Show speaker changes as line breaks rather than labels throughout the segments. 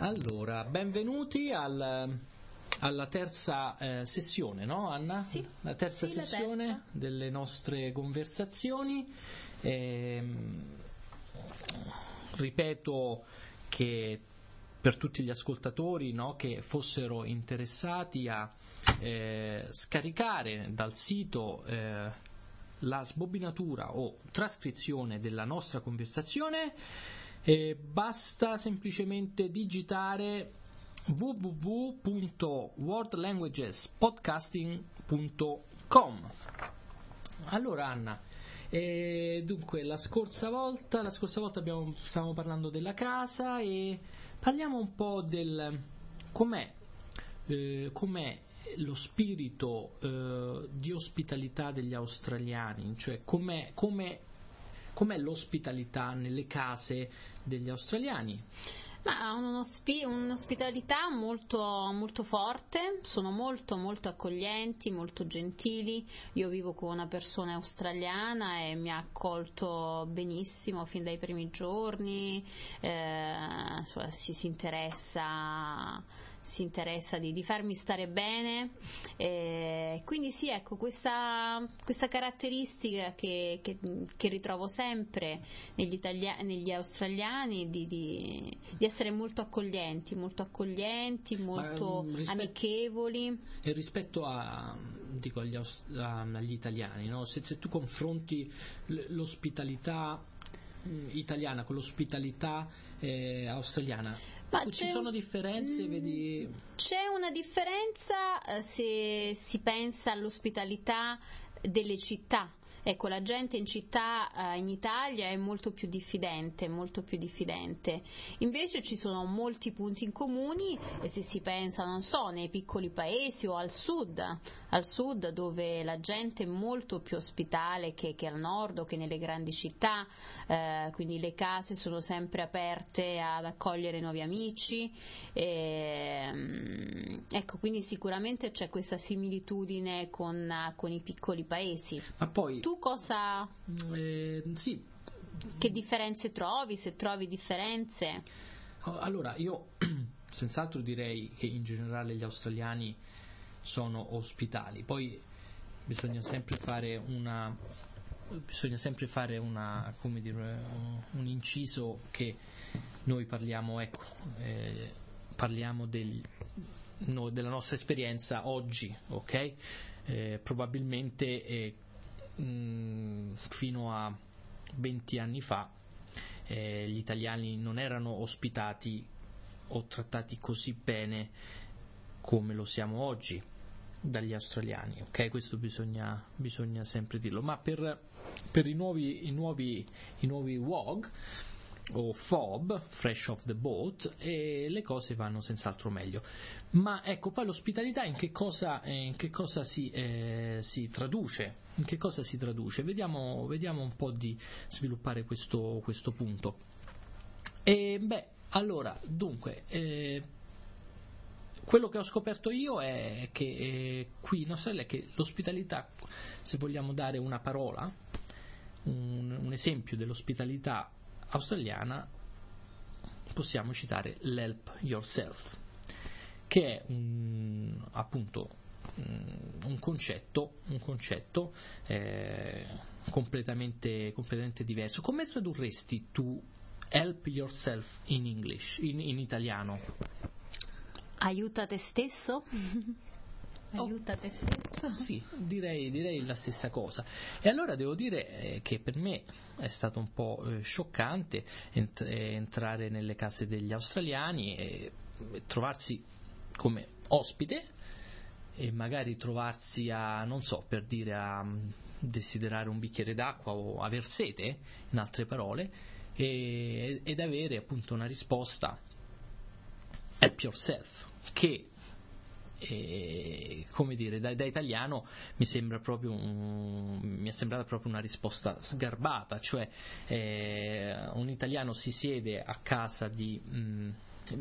Allora, benvenuti al, alla terza eh, sessione, no Anna?
Sì.
La terza
Sì, la
sessione
terza.
delle nostre conversazioni. Ehm, ripeto che per tutti gli ascoltatori no, che fossero interessati a eh, scaricare dal sito eh, la sbobinatura o trascrizione della nostra conversazione, eh, basta semplicemente digitare www.worldlanguagespodcasting.com. Allora Anna, eh, dunque la scorsa volta, la scorsa volta abbiamo- stavamo parlando della casa e parliamo un po' del com'è, eh, com'è lo spirito eh, di ospitalità degli australiani, cioè com'è, com'è- l'ospitalità nelle case degli australiani.
Ma un'ospitalità molto, molto forte, sono molto molto accoglienti, molto gentili. Io vivo con una persona australiana e mi ha accolto benissimo fin dai primi giorni, eh, si, si interessa, si interessa di, di farmi stare bene. eh, quindi sì, ecco, questa, questa caratteristica che, che- che ritrovo sempre negli, italia- negli australiani di, di- di essere molto accoglienti, molto accoglienti, molto
mm, rispetto-
amichevoli.
E rispetto a, dico, agli, a- agli italiani, no? se, se tu confronti l'ospitalità mm, italiana con l'ospitalità eh, australiana,
Ma
ci sono differenze?
Mm,
Vedi?
C'è una differenza eh, se si pensa all'ospitalità delle città. Ecco, la gente in città eh, in Italia è molto più diffidente, molto più diffidente. Invece ci sono molti punti in comuni e se si pensa, non so, nei piccoli paesi o al sud, al sud dove la gente è molto più ospitale che, che al nord o che nelle grandi città, eh, quindi le case sono sempre aperte ad accogliere nuovi amici. Ehm, ecco, quindi sicuramente c'è questa similitudine con, con i piccoli paesi.
Ma poi,
Tu cosa,
eh, sì,
che differenze trovi? Se trovi differenze?
Oh, Allora, io senz'altro direi che in generale gli australiani sono ospitali, poi bisogna sempre fare una bisogna sempre fare una, come dire, un, un inciso che noi parliamo, ecco, eh, parliamo del- no, della nostra esperienza oggi, ok? Eh, probabilmente eh, mh, fino a 20 anni fa eh, gli italiani non erano ospitati o trattati così bene come lo siamo oggi dagli australiani, ok? Questo bisogna, bisogna sempre dirlo, ma per, per i, nuovi, i, nuovi, i nuovi WOG o FOB, Fresh Off the Boat, e le cose vanno senz'altro meglio. Ma ecco, poi l'ospitalità in che cosa, in che cosa si, eh, si traduce? In che cosa si traduce? Vediamo, vediamo un po' di sviluppare questo, questo punto. E beh, allora, dunque, eh, quello che ho scoperto io è che eh, qui in Australia che l'ospitalità, se vogliamo dare una parola, un, un esempio dell'ospitalità australiana, possiamo citare l'help yourself, che è un, appunto un, concetto, un concetto eh, completamente, completamente diverso. Come tradurresti tu help yourself in English, in, in italiano?
Aiuta te stesso?
Oh.
Aiuta te stesso?
Sì, direi, direi la stessa cosa. E allora devo dire eh, che per me è stato un po' eh, scioccante ent- eh, entrare nelle case degli australiani e trovarsi come ospite e magari trovarsi a, non so, per dire a mm, desiderare un bicchiere d'acqua o aver sete, in altre parole, e- ed avere appunto una risposta help yourself, che e, come dire, da, da italiano mi sembra proprio un- mi è sembrata proprio una risposta sgarbata, cioè eh, un italiano si siede a casa di mm,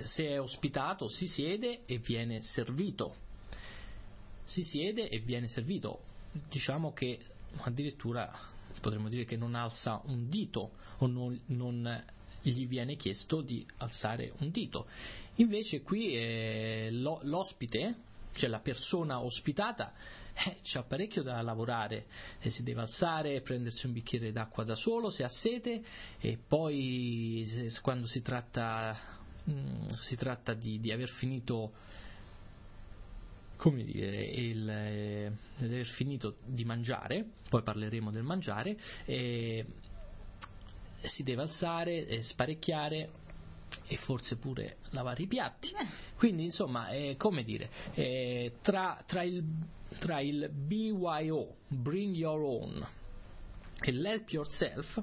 se è ospitato si siede e viene servito. Si siede e viene servito. Diciamo che addirittura potremmo dire che non alza un dito o non, non gli viene chiesto di alzare un dito. Invece qui eh, lo, l'ospite, cioè la persona ospitata, eh, c'ha parecchio da lavorare, eh, si deve alzare, prendersi un bicchiere d'acqua da solo se ha sete e poi se, quando si tratta, mh, mm, si tratta di, di, aver finito come dire, il, eh, aver finito di mangiare, poi parleremo del mangiare, eh, si deve alzare, eh, sparecchiare, e forse pure lavare i piatti. Quindi, insomma, eh, come dire, eh, tra, tra, il, tra il BYO, Bring Your Own, e l'Help Yourself,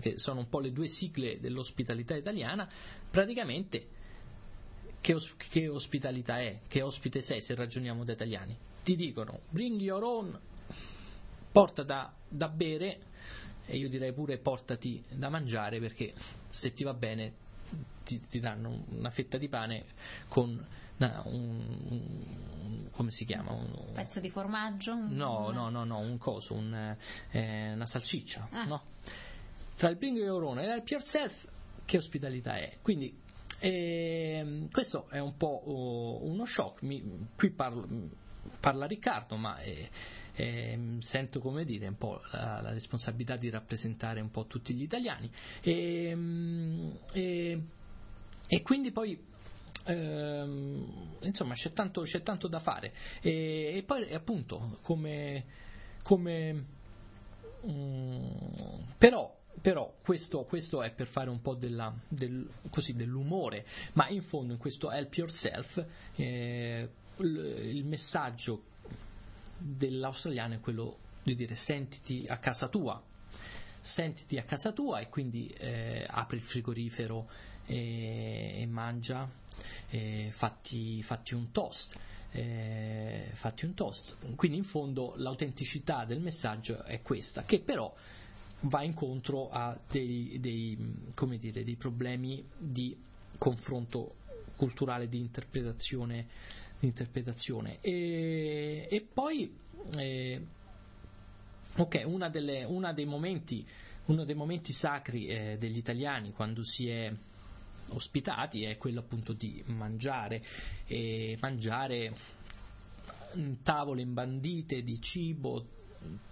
che sono un po' le due sigle dell'ospitalità italiana, praticamente che, os- che ospitalità è? Che ospite sei se ragioniamo da italiani? Ti dicono bring your own, porta da, da bere e io direi pure portati da mangiare perché se ti va bene ti, ti danno una fetta di pane con una, un, un, come si chiama? Un
pezzo di formaggio?
No, no, no, no, un coso, un, eh, una salsiccia, ah. no? Tra il Bring Your Own e l'Help Yourself, che ospitalità è? Quindi eh, questo è un po' uh, uno shock, Mi, qui parlo, parla Riccardo, ma eh, eh, sento come dire un po' la, la, responsabilità di rappresentare un po' tutti gli italiani. E, e, e quindi poi ehm, insomma c'è tanto, c'è tanto, da fare. E, e poi appunto come, come um, però però questo, questo, è per fare un po' della, del, così, dell'umore, ma in fondo in questo help yourself eh, il, messaggio dell'australiano è quello di dire sentiti a casa tua, sentiti a casa tua e quindi eh, apri il frigorifero e, e mangia, e fatti, fatti, un toast. Eh, fatti un toast. Quindi in fondo l'autenticità del messaggio è questa, che però va incontro a dei, dei, dire, dei problemi di confronto culturale, di interpretazione l'interpretazione. E, e poi, eh, ok, una delle, una dei momenti, uno dei momenti sacri eh, degli italiani quando si è ospitati è quello appunto di mangiare e mangiare tavole imbandite di cibo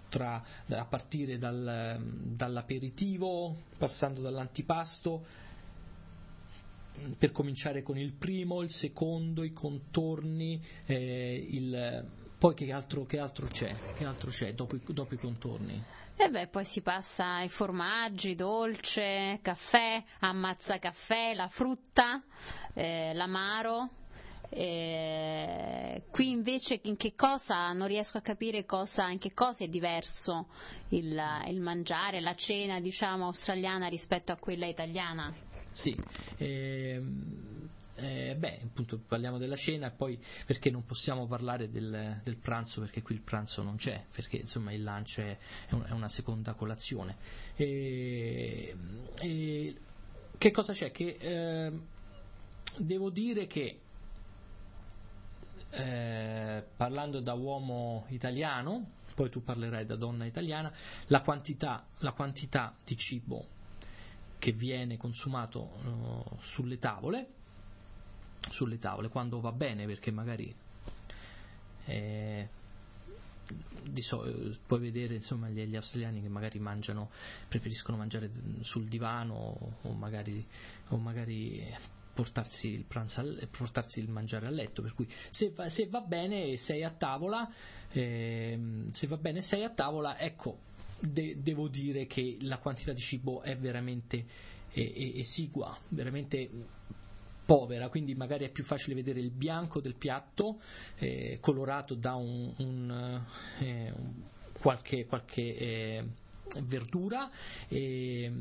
tra, a partire dal, dall'aperitivo passando dall'antipasto per cominciare con il primo, il secondo, i contorni, eh, il, poi che altro, che altro, c'è? Che altro c'è dopo, dopo i contorni?
E beh, poi si passa ai formaggi, dolce, caffè, ammazza caffè, la frutta, eh, l'amaro. Eh, qui invece in che cosa non riesco a capire cosa, in che cosa è diverso il, il mangiare, la cena diciamo australiana rispetto a quella italiana?
Sì, ehm, eh, beh, appunto parliamo della cena e poi perché non possiamo parlare del, del, pranzo perché qui il pranzo non c'è, perché insomma il lunch è, è una seconda colazione. E, e, che cosa c'è? Che eh, devo dire che eh, parlando da uomo italiano, poi tu parlerai da donna italiana, la quantità, la quantità di cibo che viene consumato uh, sulle tavole, sulle tavole, quando va bene, perché magari eh, so, puoi vedere insomma, gli, gli, australiani che magari mangiano, preferiscono mangiare sul divano o magari, o magari portarsi, il pranzo al, portarsi il mangiare a letto. Per cui se va, se va bene sei a tavola, eh, se va bene sei a tavola, ecco de- devo dire che la quantità di cibo è veramente eh, esigua, veramente povera, quindi magari è più facile vedere il bianco del piatto eh, colorato da un, un, eh, qualche, qualche eh, verdura. E,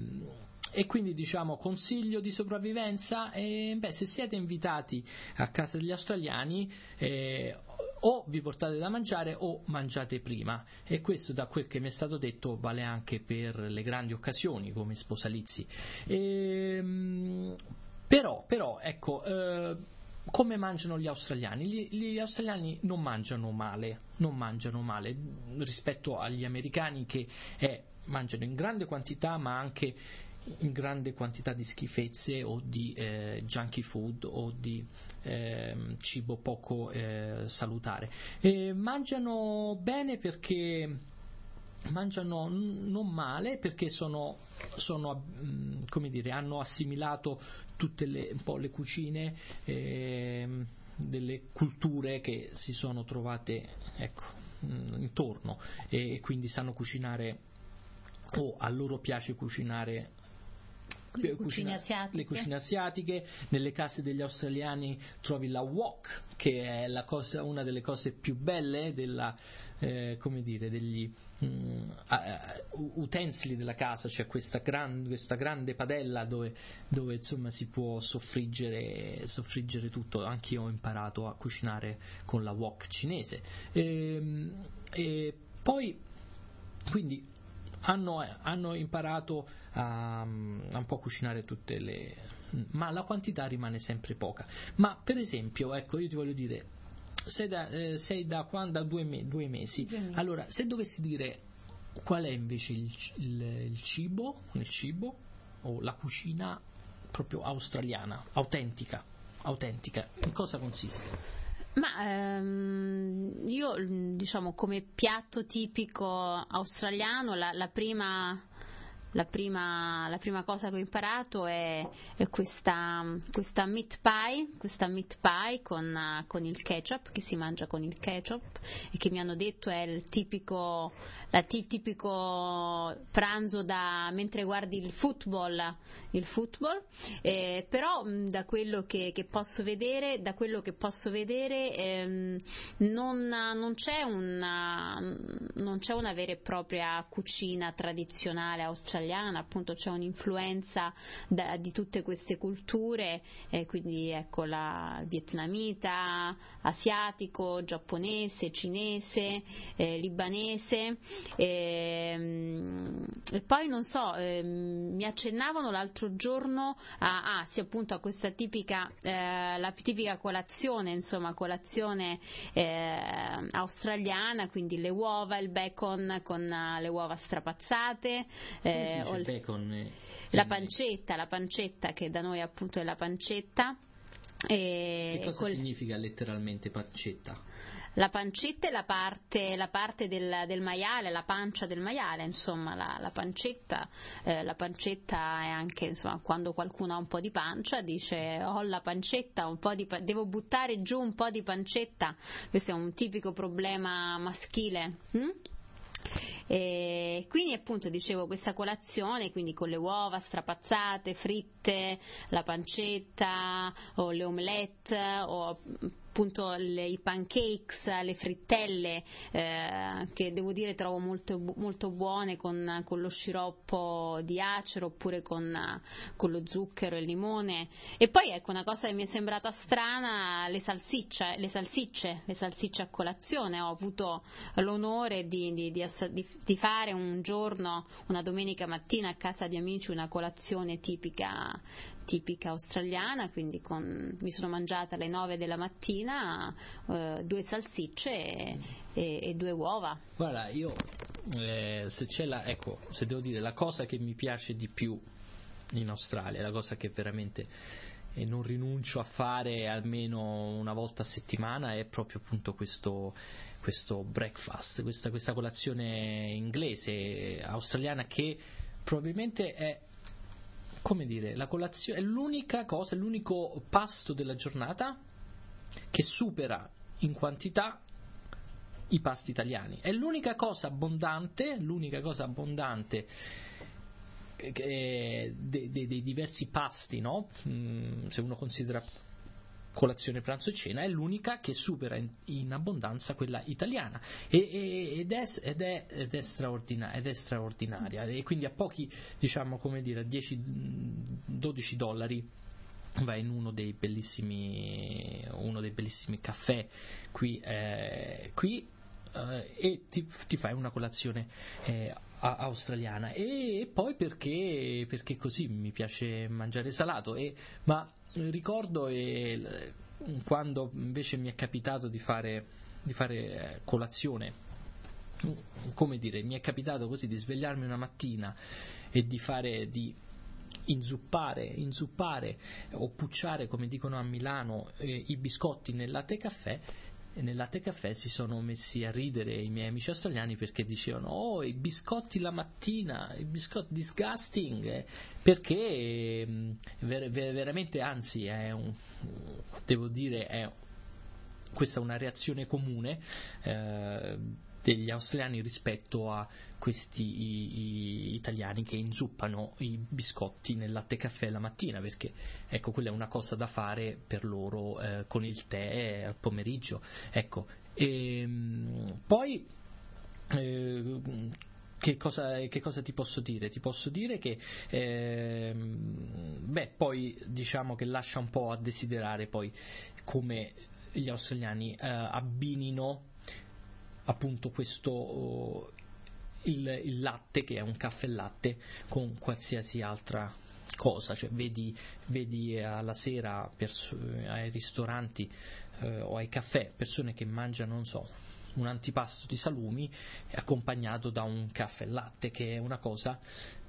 e quindi diciamo consiglio di sopravvivenza, eh, beh, se siete invitati a casa degli australiani eh, o vi portate da mangiare o mangiate prima e questo da quel che mi è stato detto vale anche per le grandi occasioni come sposalizi. E, ehm, però, però, ecco, eh, come mangiano gli australiani? Gli, gli, australiani non mangiano male, non mangiano male rispetto agli americani che eh, mangiano in grande quantità ma anche grande quantità di schifezze o di eh, junkie food o di eh, cibo poco eh, salutare. E mangiano bene perché mangiano non male perché sono, sono come dire, hanno assimilato tutte le, le cucine eh, delle culture che si sono trovate ecco, intorno e quindi sanno cucinare o a loro piace cucinare
le cucine, asiatiche.
le cucine asiatiche. Nelle case degli australiani trovi la wok, che è cosa, una delle cose più belle della, eh, come dire, degli um, uh, utensili della casa, cioè questa, gran, questa grande padella dove, dove insomma, si può soffriggere, soffriggere tutto. Anch'io ho imparato a cucinare con la wok cinese. E, ehm, e poi, quindi, hanno, hanno imparato a, a, un po' cucinare tutte le... ma la quantità rimane sempre poca. Ma per esempio, ecco, io ti voglio dire, sei da, eh, sei da, quando, da due, me, due, mesi. due, mesi. Allora, se dovessi dire qual è invece il, il, il, cibo, il cibo o la cucina proprio australiana, autentica, autentica, in cosa consiste?
Ma ehm, io diciamo come piatto tipico australiano la, la prima la prima, la prima, cosa che ho imparato è, è questa, questa, meat pie, questa meat pie con, con, il ketchup, che si mangia con il ketchup e che mi hanno detto è il tipico, la tipico pranzo da, mentre guardi il football, il football. Eh, però da quello che, che, posso vedere, da quello che posso vedere ehm, non, non, c'è una, non c'è una vera e propria cucina tradizionale australiana australiana, appunto c'è un'influenza da, di tutte queste culture, eh, quindi ecco la vietnamita, asiatico, giapponese, cinese, eh, libanese. Eh, e poi non so, ehm, mi accennavano l'altro giorno a, ah, sì, appunto a questa tipica, eh, la tipica colazione, insomma, colazione eh, australiana, quindi le uova, il bacon con le uova strapazzate,
eh, eh, bacon,
la pancetta, la pancetta che da noi appunto è la pancetta.
E che cosa col... significa letteralmente pancetta?
La pancetta è la parte, la parte del, del, maiale, la pancia del maiale, insomma, la, la pancetta, eh, la pancetta è anche, insomma, quando qualcuno ha un po' di pancia, dice ho la pancetta, un po di devo buttare giù un po' di pancetta, questo è un tipico problema maschile. Hm? E quindi appunto dicevo questa colazione, quindi con le uova strapazzate, fritte, la pancetta o le omelette o appunto le, i pancakes, le frittelle eh, che devo dire trovo molto, molto buone con, con, lo sciroppo di acero oppure con, con, lo zucchero e il limone. E poi ecco una cosa che mi è sembrata strana le salsicce, le salsicce, le salsicce a colazione. Ho avuto l'onore di, di, di, di fare un giorno, una domenica mattina a casa di amici una colazione tipica tipica australiana, quindi con, mi sono mangiata alle 9 della mattina eh, due salsicce e, e, e, due uova.
Guarda, io eh, se c'è la, ecco, se devo dire la cosa che mi piace di più in Australia, la cosa che veramente e non rinuncio a fare almeno una volta a settimana è proprio appunto questo, questo breakfast, questa, questa, colazione inglese, australiana che probabilmente è come dire, la colazione è l'unica cosa, è l'unico pasto della giornata che supera in quantità i pasti italiani. È l'unica cosa abbondante, l'unica cosa abbondante eh, dei, dei, dei diversi pasti, no? mm, se uno considera colazione, pranzo e cena, è l'unica che supera in, in abbondanza quella italiana. E, e, ed, è, ed, è, ed, è ed, è, straordinaria. E quindi a pochi, diciamo come dire, a 10-12 dollari vai in uno dei bellissimi, uno dei bellissimi caffè. Qui, eh, qui eh, e ti, ti, fai una colazione eh, australiana. E poi perché, perché così mi piace mangiare salato. E, ma ricordo e, quando invece mi è capitato di fare, di fare eh, colazione come dire, mi è capitato così di svegliarmi una mattina e di fare di inzuppare, inzuppare o pucciare, come dicono a Milano, eh, i biscotti nel latte caffè nel latte caffè si sono messi a ridere i miei amici australiani perché dicevano oh i biscotti la mattina, i biscotti disgusting eh, perché mm, ver- veramente anzi è un, devo dire è questa è una reazione comune eh, degli australiani rispetto a questi i, i italiani che inzuppano i biscotti nel latte caffè la mattina, perché ecco, quella è una cosa da fare per loro eh, con il tè al pomeriggio. Ecco, e, ehm, poi eh, che cosa, che cosa, ti posso dire? Ti posso dire che eh, beh, poi diciamo che lascia un po' a desiderare poi come gli australiani eh, abbinino appunto questo oh, il, il, latte che è un caffè latte con qualsiasi altra cosa, cioè vedi, vedi alla sera pers- ai ristoranti eh, o ai caffè persone che mangiano, non so, un antipasto di salumi accompagnato da un caffè latte che è una cosa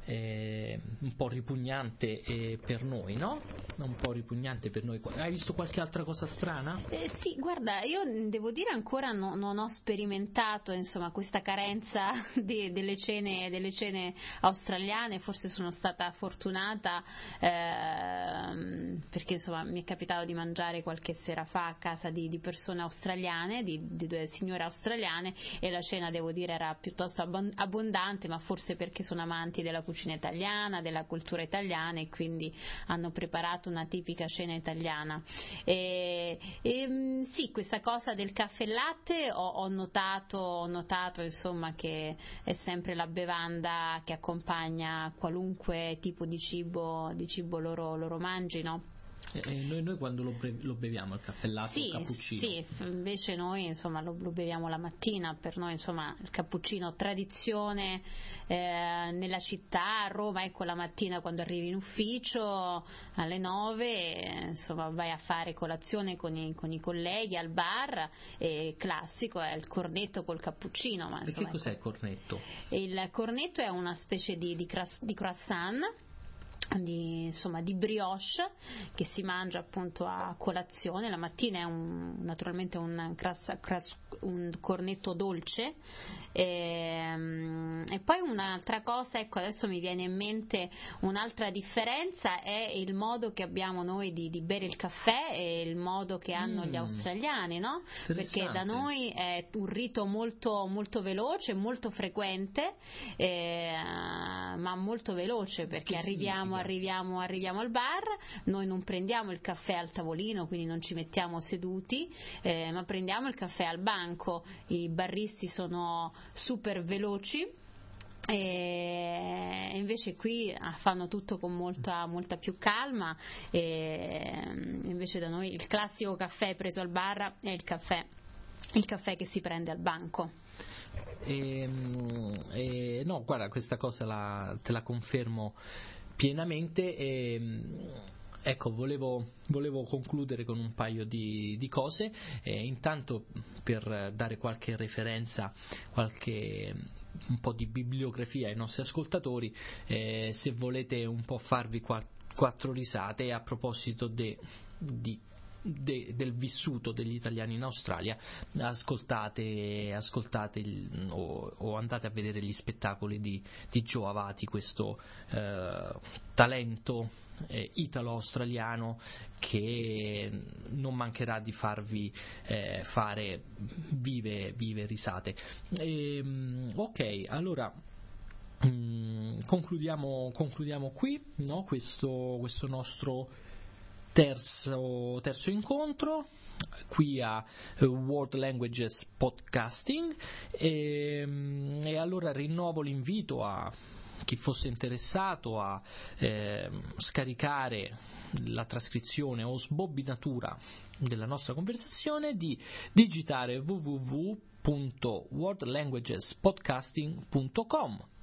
eh, un po' ripugnante eh, per noi, no? Un po' ripugnante per noi. Hai visto qualche altra cosa strana?
Eh, sì, guarda, io devo dire ancora no, non ho sperimentato insomma, questa carenza di, delle, cene, delle, cene, australiane, forse sono stata fortunata ehm, perché insomma, mi è capitato di mangiare qualche sera fa a casa di, di persone australiane, di, di, due signore australiane e la cena devo dire era piuttosto abbondante, ma forse perché sono amanti della cucina cucina italiana, della cultura italiana e quindi hanno preparato una tipica cena italiana. E, e, mm, sì, questa cosa del caffè latte ho, ho, notato, ho notato insomma, che è sempre la bevanda che accompagna qualunque tipo di cibo, di cibo loro, loro mangino.
E noi, noi, quando lo, bre- lo, beviamo il caffè latte
sì,
il cappuccino?
Sì, invece noi insomma, lo, lo, beviamo la mattina, per noi insomma, il cappuccino tradizione eh, nella città, a Roma, ecco la mattina quando arrivi in ufficio alle 9, insomma, vai a fare colazione con i, con i colleghi al bar, e classico è il cornetto col cappuccino. Ma,
insomma,
che
cos'è ecco. il cornetto?
Il cornetto è una specie di, di, cras- di croissant di, insomma, di brioche che si mangia appunto a colazione, la mattina è un, naturalmente un, cras, cras, un, cornetto dolce e, ehm, e, poi un'altra cosa, ecco adesso mi viene in mente un'altra differenza è il modo che abbiamo noi di, di bere il caffè e il modo che hanno mm. gli australiani, no? perché da noi è un rito molto, molto veloce, molto frequente, eh, ma molto veloce perché che arriviamo arriviamo, arriviamo, al bar, noi non prendiamo il caffè al tavolino, quindi non ci mettiamo seduti, eh, ma prendiamo il caffè al banco, i barristi sono super veloci. E invece qui ah, fanno tutto con molta, molta più calma e invece da noi il classico caffè preso al bar è il caffè, il caffè che si prende al banco.
E, ehm, e, no, guarda, questa cosa la, te la confermo pienamente e ecco volevo, volevo, concludere con un paio di, di cose. Eh, intanto per dare qualche referenza qualche un po' di bibliografia ai nostri ascoltatori eh, se volete un po' farvi quattro, quattro risate a proposito de, di de, del vissuto degli italiani in Australia, ascoltate, ascoltate il, o, o, andate a vedere gli spettacoli di, di Joe Avati, questo eh, talento eh, italo-australiano che non mancherà di farvi eh, fare vive, vive risate. E, ehm, ok, allora mm, concludiamo, concludiamo, qui no? questo, questo nostro terzo, terzo incontro qui a eh, World Languages Podcasting. E, ehm, e allora rinnovo l'invito a chi fosse interessato a eh, scaricare la trascrizione o sbobbinatura della nostra conversazione di digitare www.worldlanguagespodcasting.com